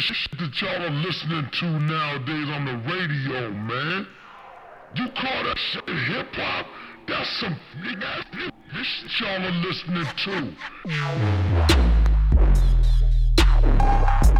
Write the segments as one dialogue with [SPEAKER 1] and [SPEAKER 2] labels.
[SPEAKER 1] this shit that y'all are listening to nowadays on the radio, man. You call that shit hip hop? That's some nigga this shit y'all are listening to.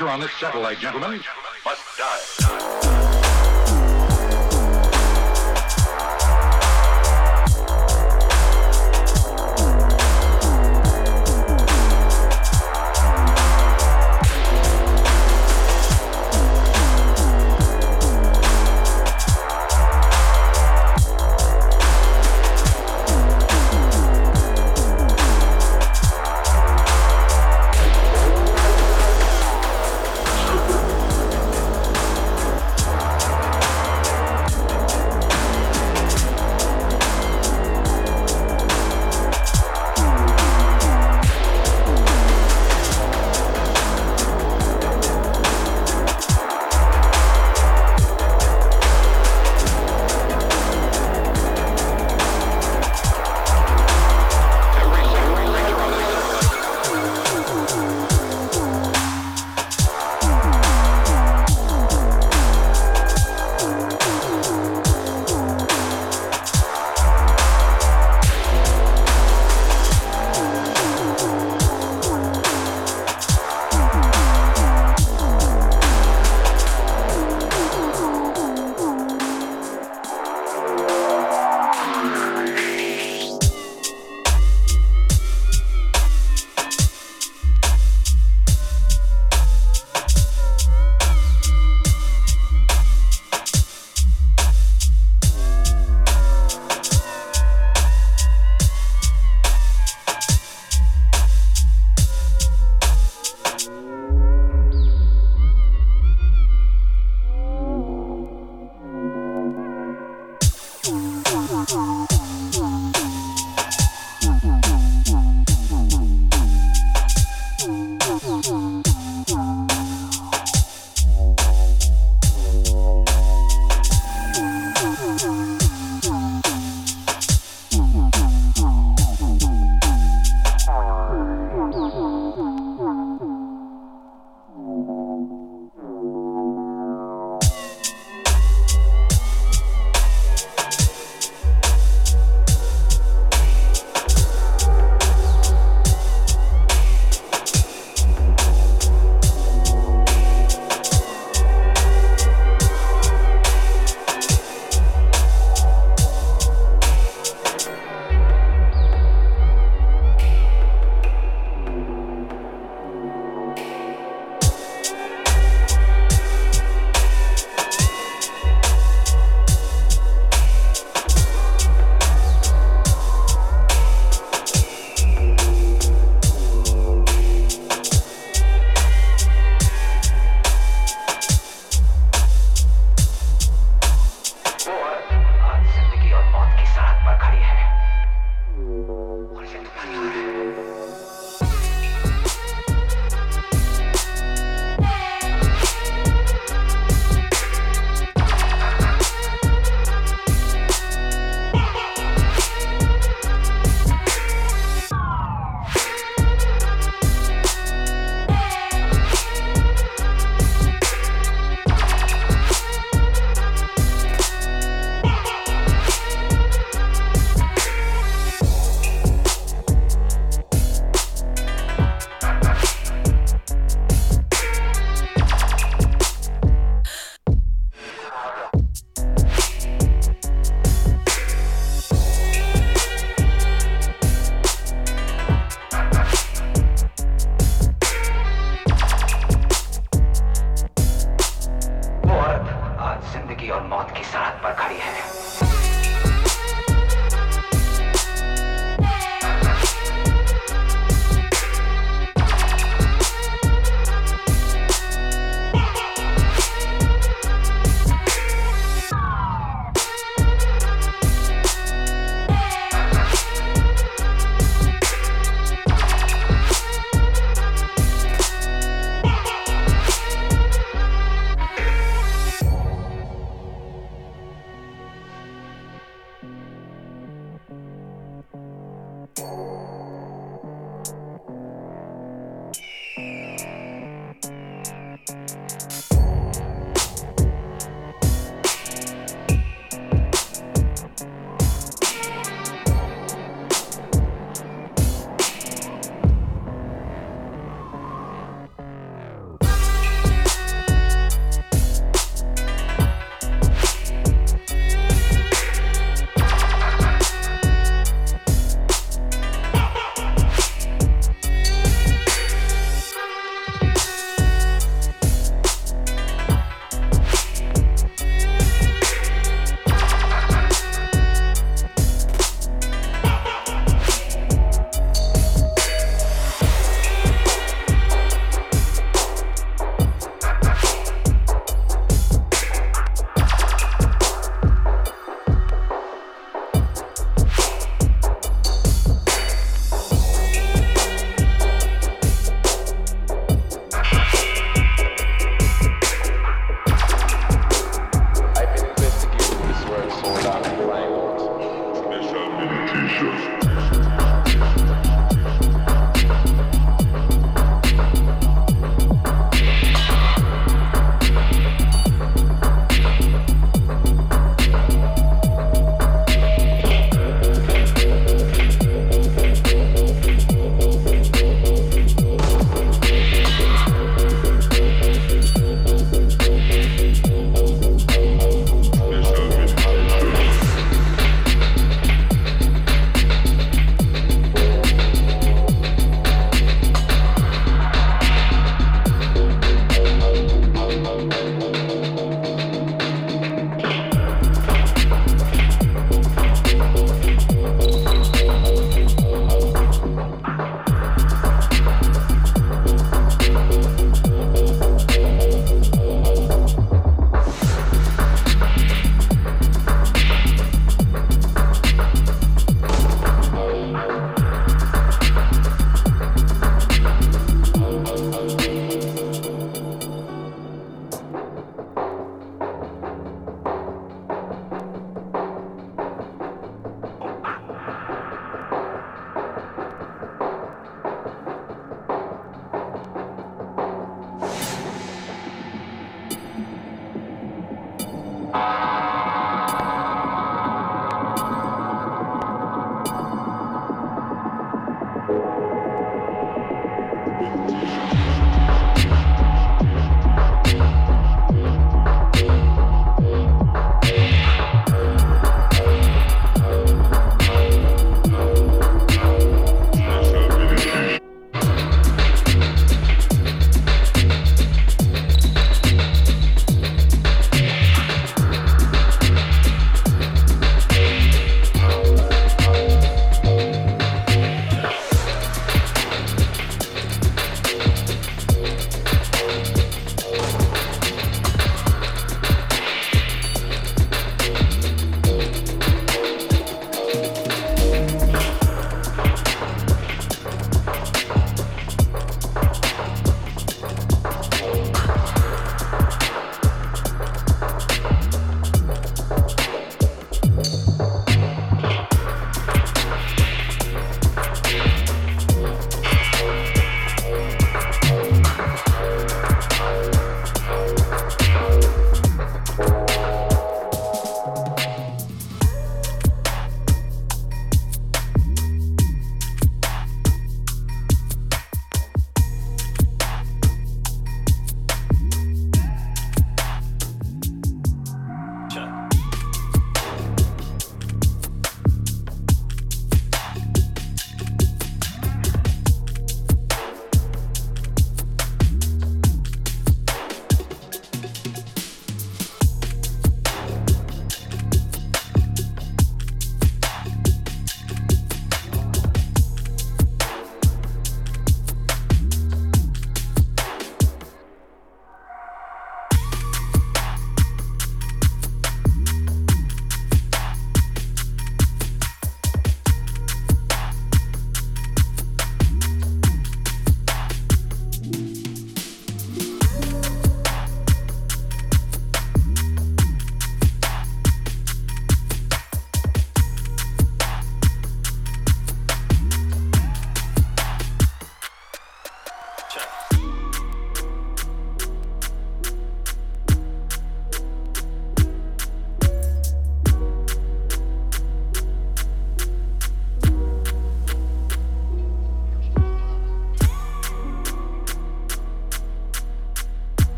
[SPEAKER 2] Creature on this satellite, gentlemen,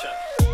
[SPEAKER 2] Check.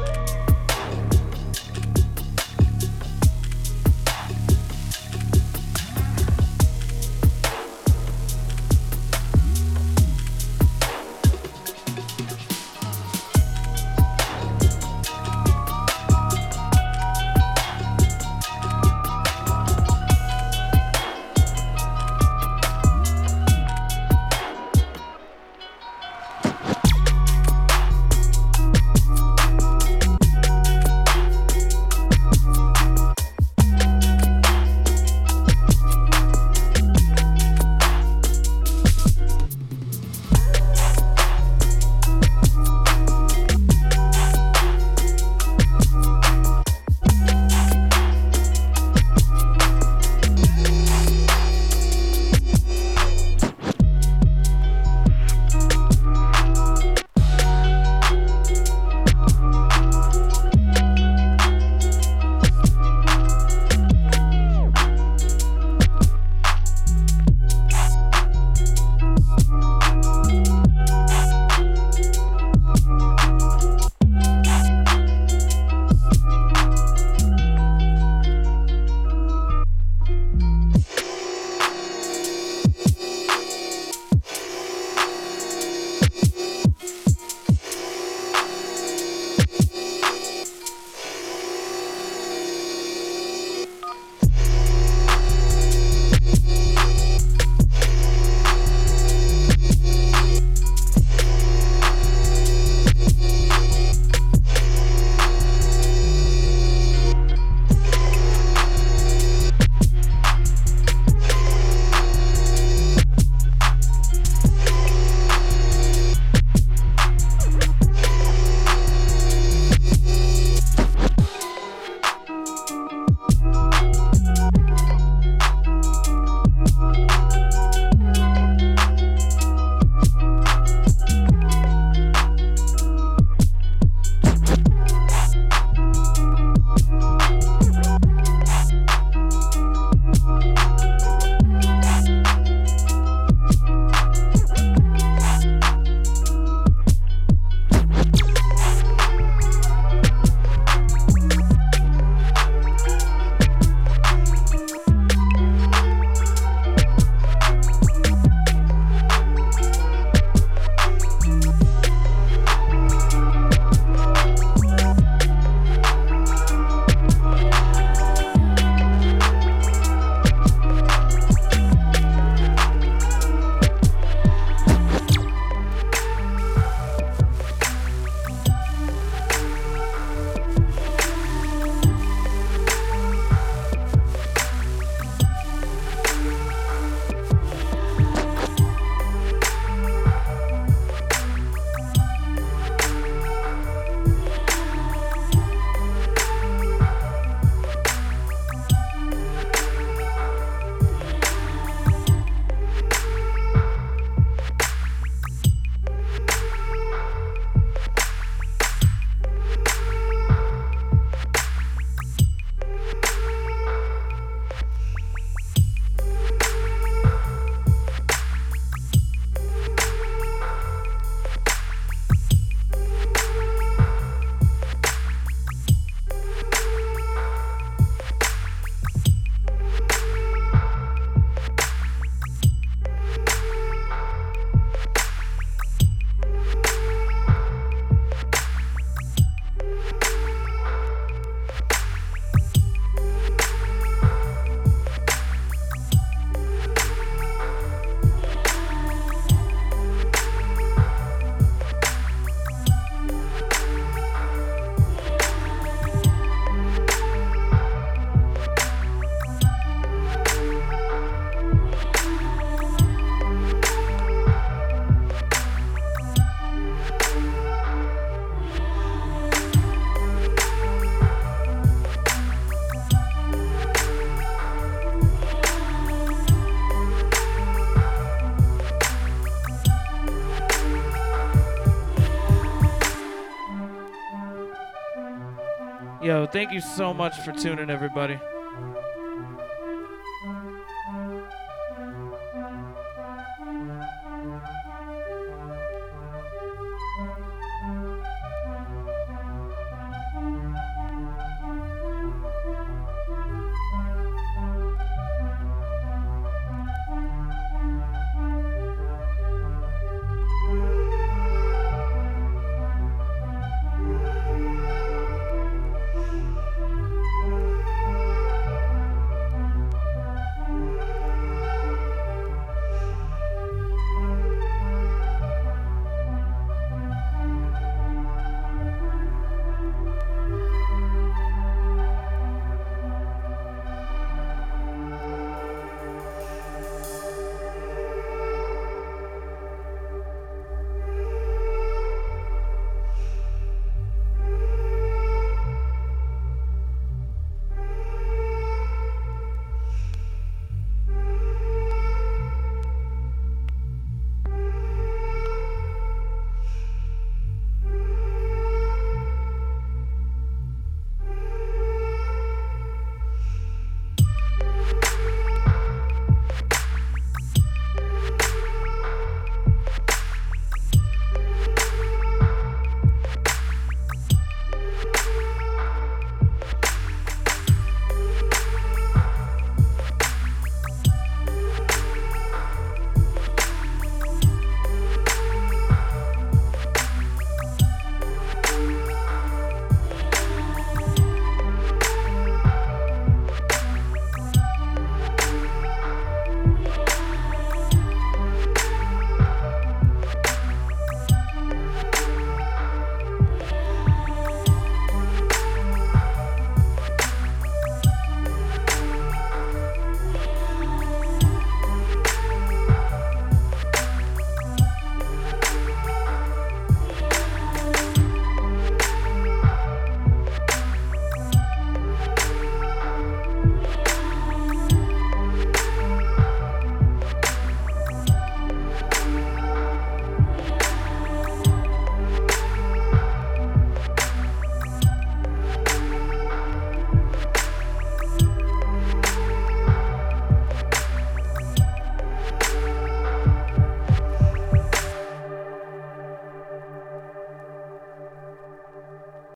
[SPEAKER 3] Yo, thank you so much for tuning, everybody.